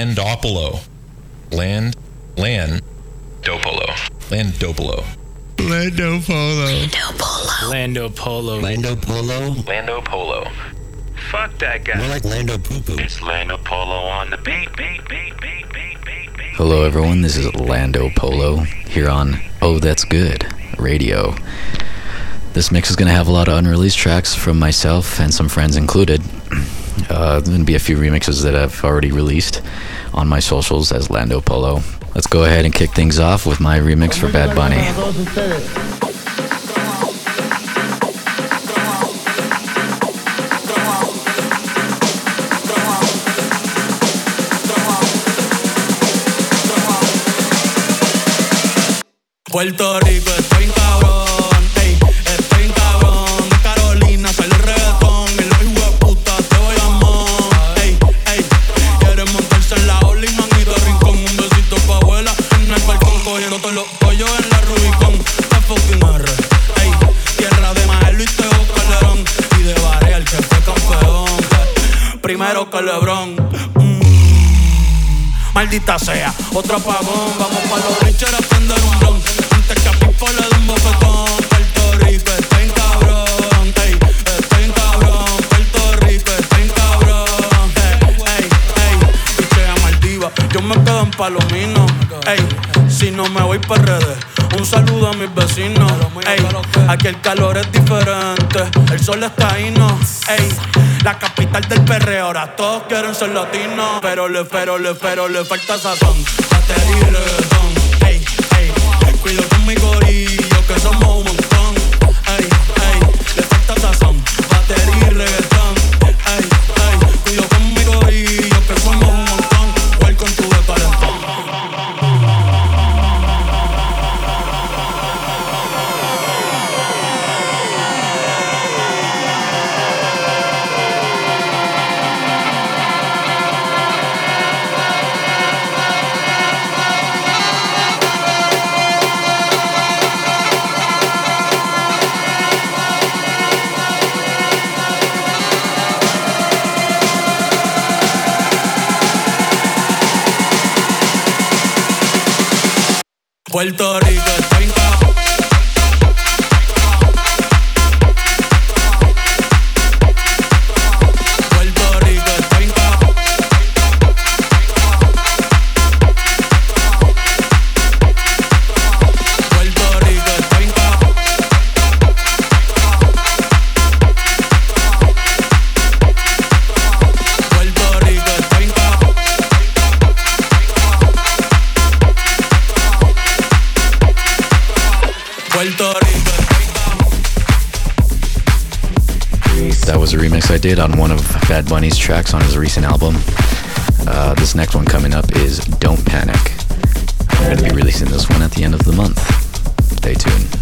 Landopolo. Land. Land. Dopolo. Landopolo. Lando Polo. Lando Polo. Lando Polo? Lando Polo. Fuck that guy. More like Lando Poo Poo. It's Lando Polo on the beat, beat, beat, beat, beat, beat, beat. Hello, everyone. This is Lando Polo here on Oh That's Good Radio. This mix is going to have a lot of unreleased tracks from myself and some friends included. Uh, there's to be a few remixes that I've already released on my socials as Lando Polo. Let's go ahead and kick things off with my remix for Bad Bunny. Puerto Rico, Maldita sea, otro apagón. Vamos pa' los Richard a prender un blon. Antes que a Pipo le dé un bofetón. Puerto Rico está en cabrón. Ey, estoy en cabrón. Puerto Rico está en cabrón. Ey, ey, ey. Pichea Maldiva. Yo me quedo en Palomino. Ey, si no me voy para redes. Un saludo a mis vecinos. Ey, aquí el calor es diferente. El sol está ahí, no. Ey, la capital del perreo. Ahora todos quieren ser latinos. Pero le, pero le, pero le falta sazón. Batería y reggaetón. Ey, ey. Cuido con mi corillo que somos un remix I did on one of Bad Bunny's tracks on his recent album. Uh, this next one coming up is Don't Panic. I'm going to be releasing this one at the end of the month. Stay tuned.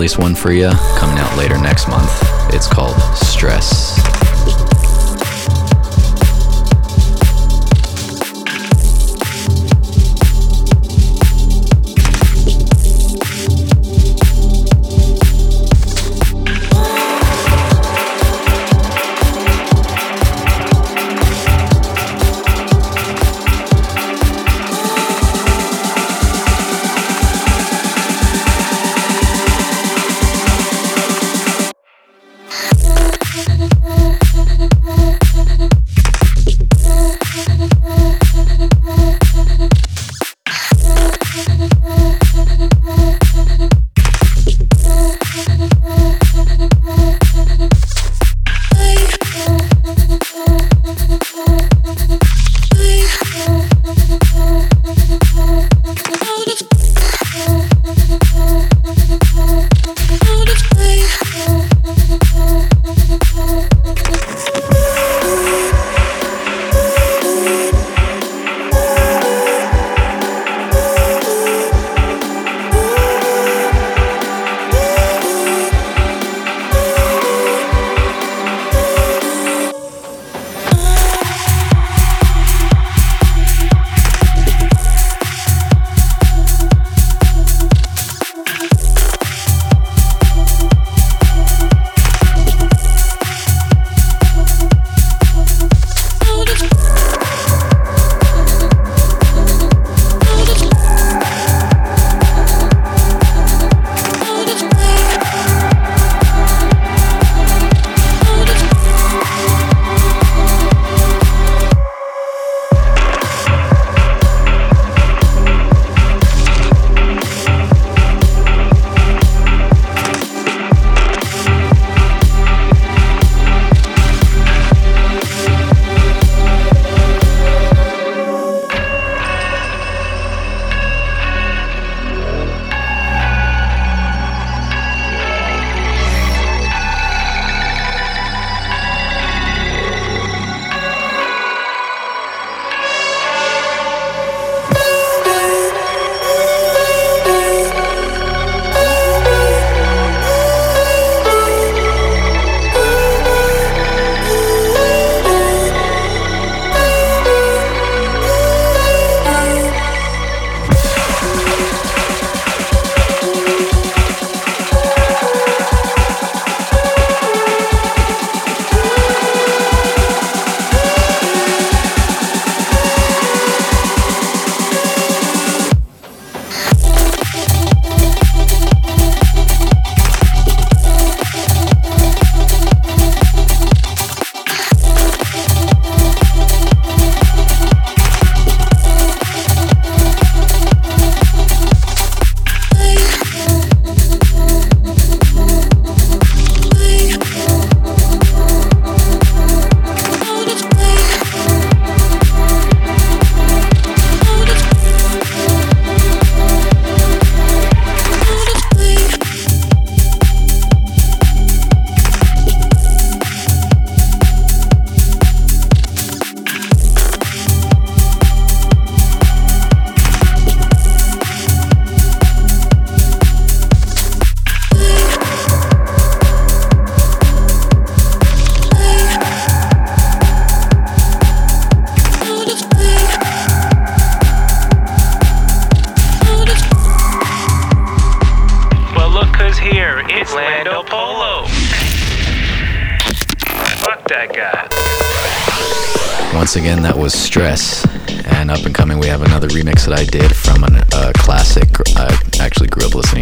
Unreleased one for you coming out later next month. It's called Stress.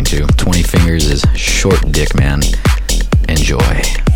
to. 20 Fingers is short dick, man. Enjoy.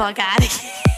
devagar aqui.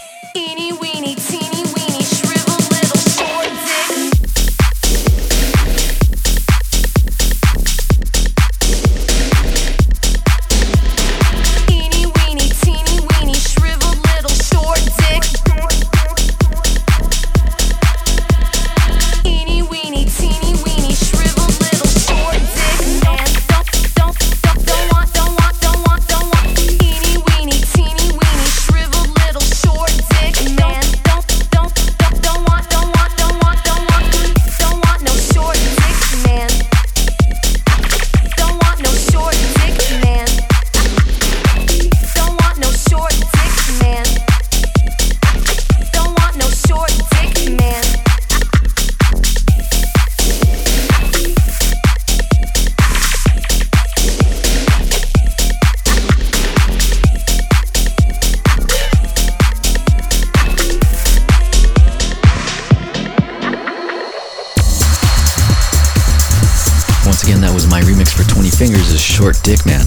Short Dick Man.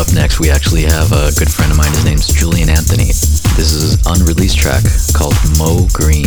Up next, we actually have a good friend of mine. His name's Julian Anthony. This is an unreleased track called Mo Green.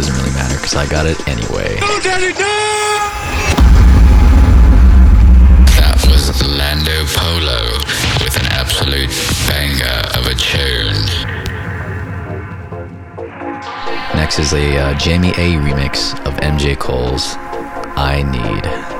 Doesn't really matter because I got it anyway. That was Lando Polo with an absolute banger of a tune. Next is a uh, Jamie A remix of MJ Cole's "I Need."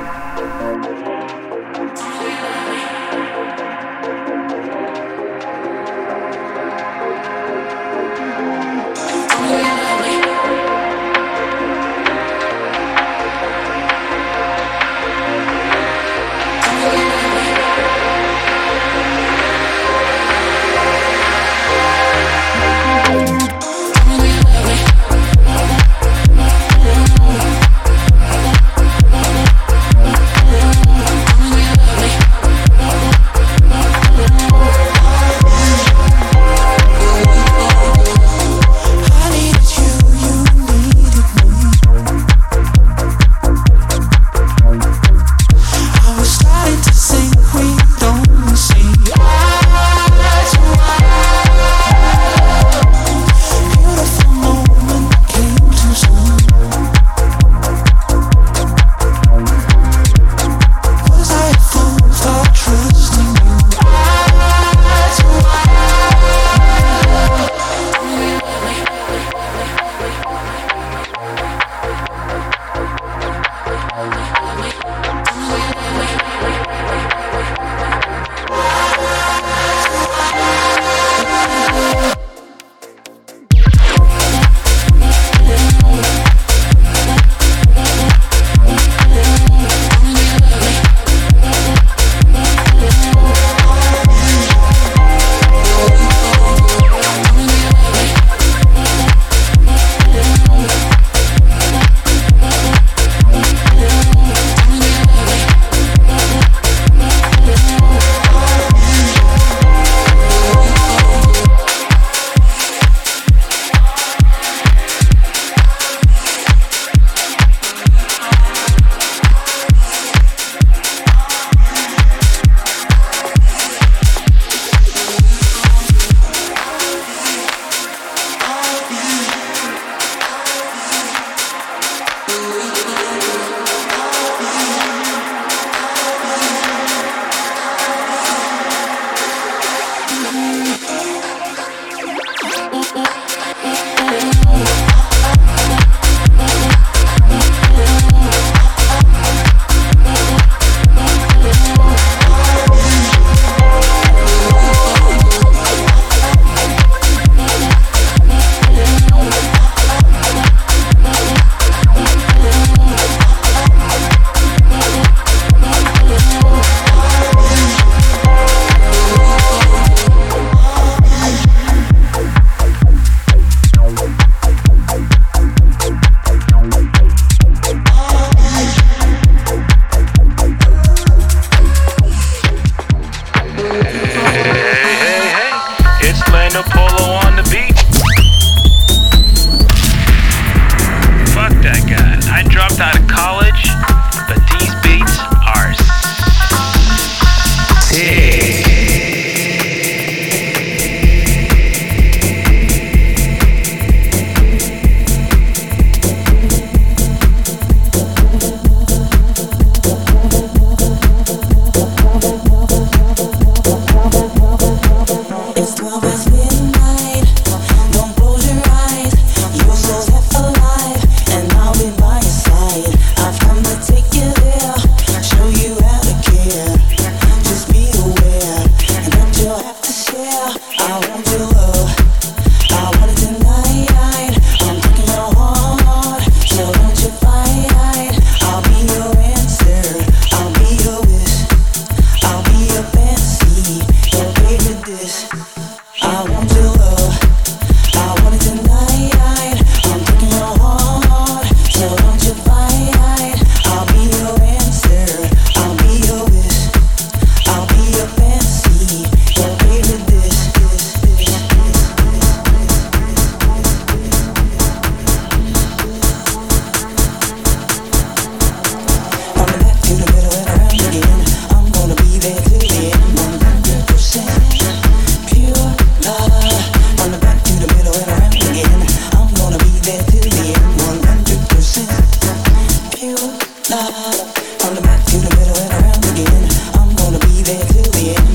This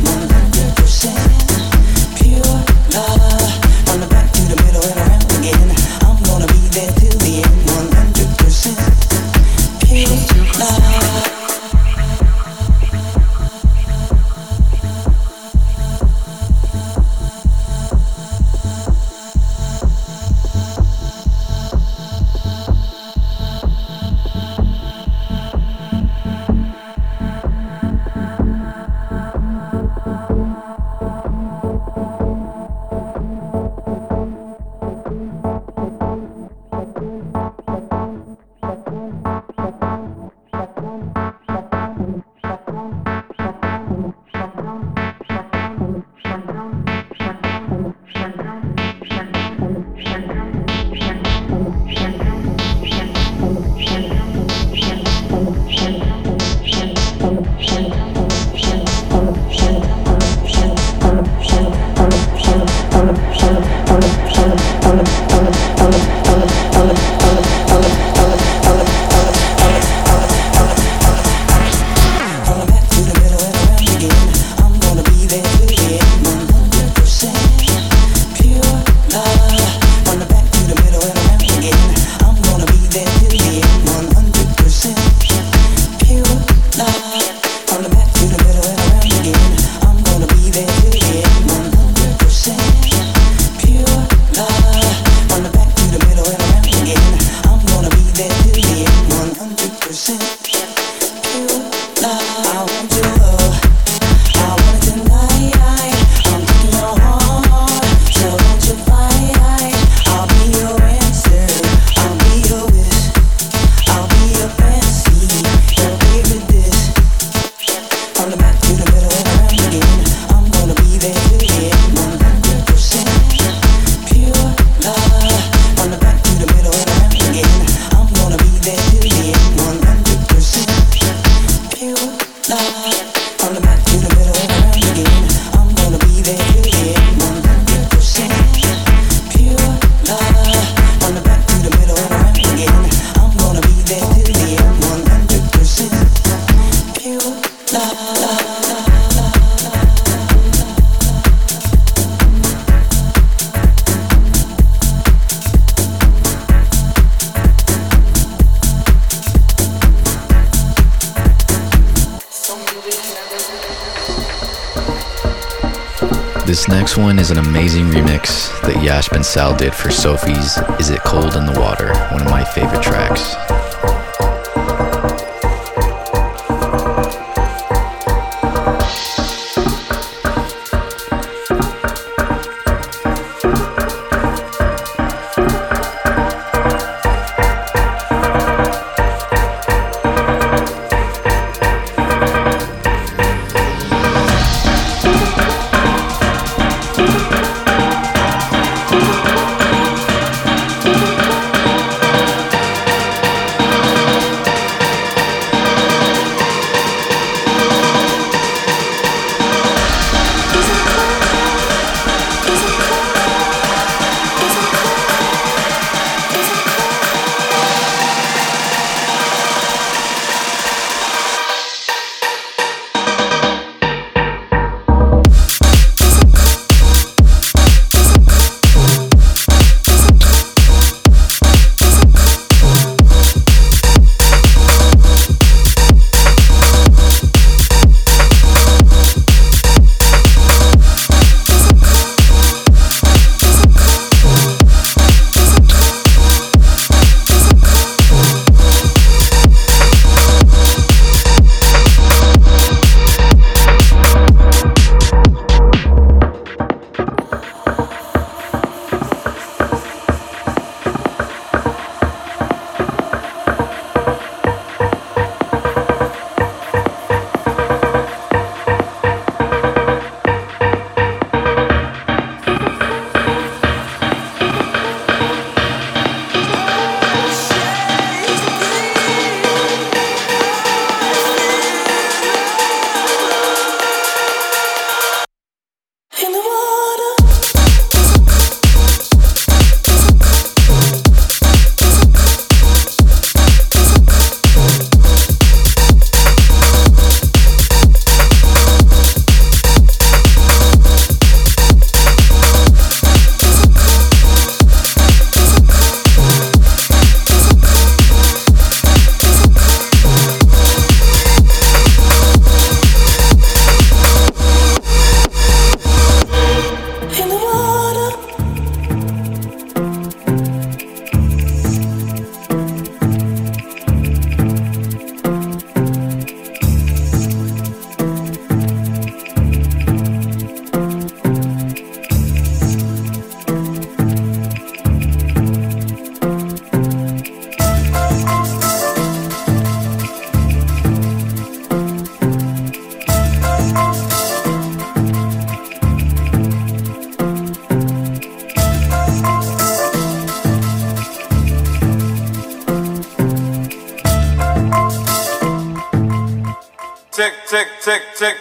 Sal did for Sophie's Is It Cold in the Water, one of my favorite tracks.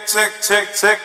Tick, tick, tick,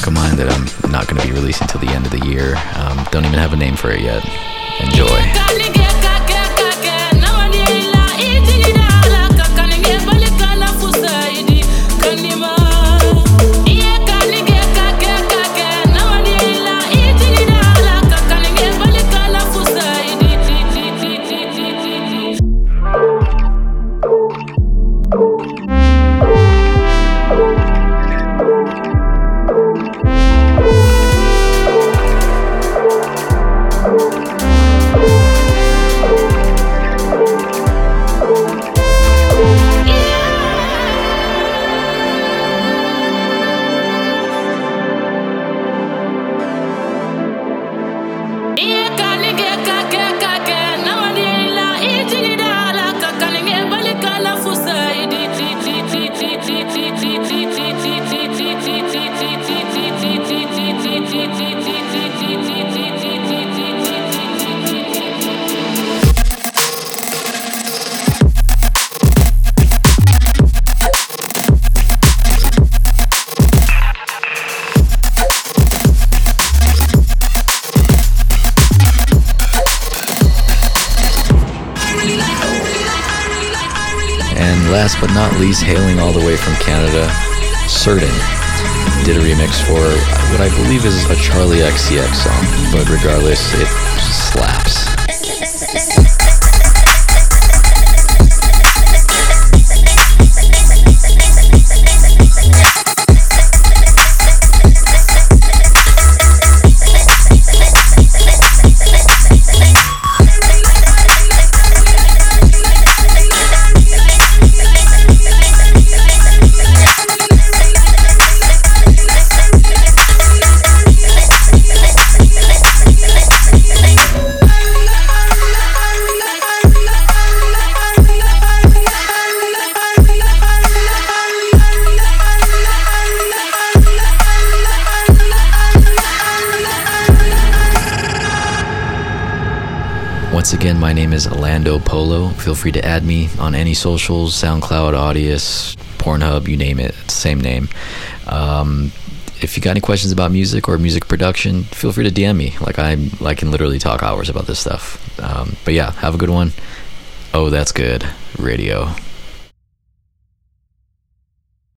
track of mine that I'm not going to be releasing till the end of the year. Um, don't even have a name for it yet. Enjoy. Name Polo. Feel free to add me on any socials, SoundCloud, Audius, Pornhub, you name it, same name. Um, if you got any questions about music or music production, feel free to DM me. Like I, I can literally talk hours about this stuff. Um, but yeah, have a good one. Oh, that's good. Radio.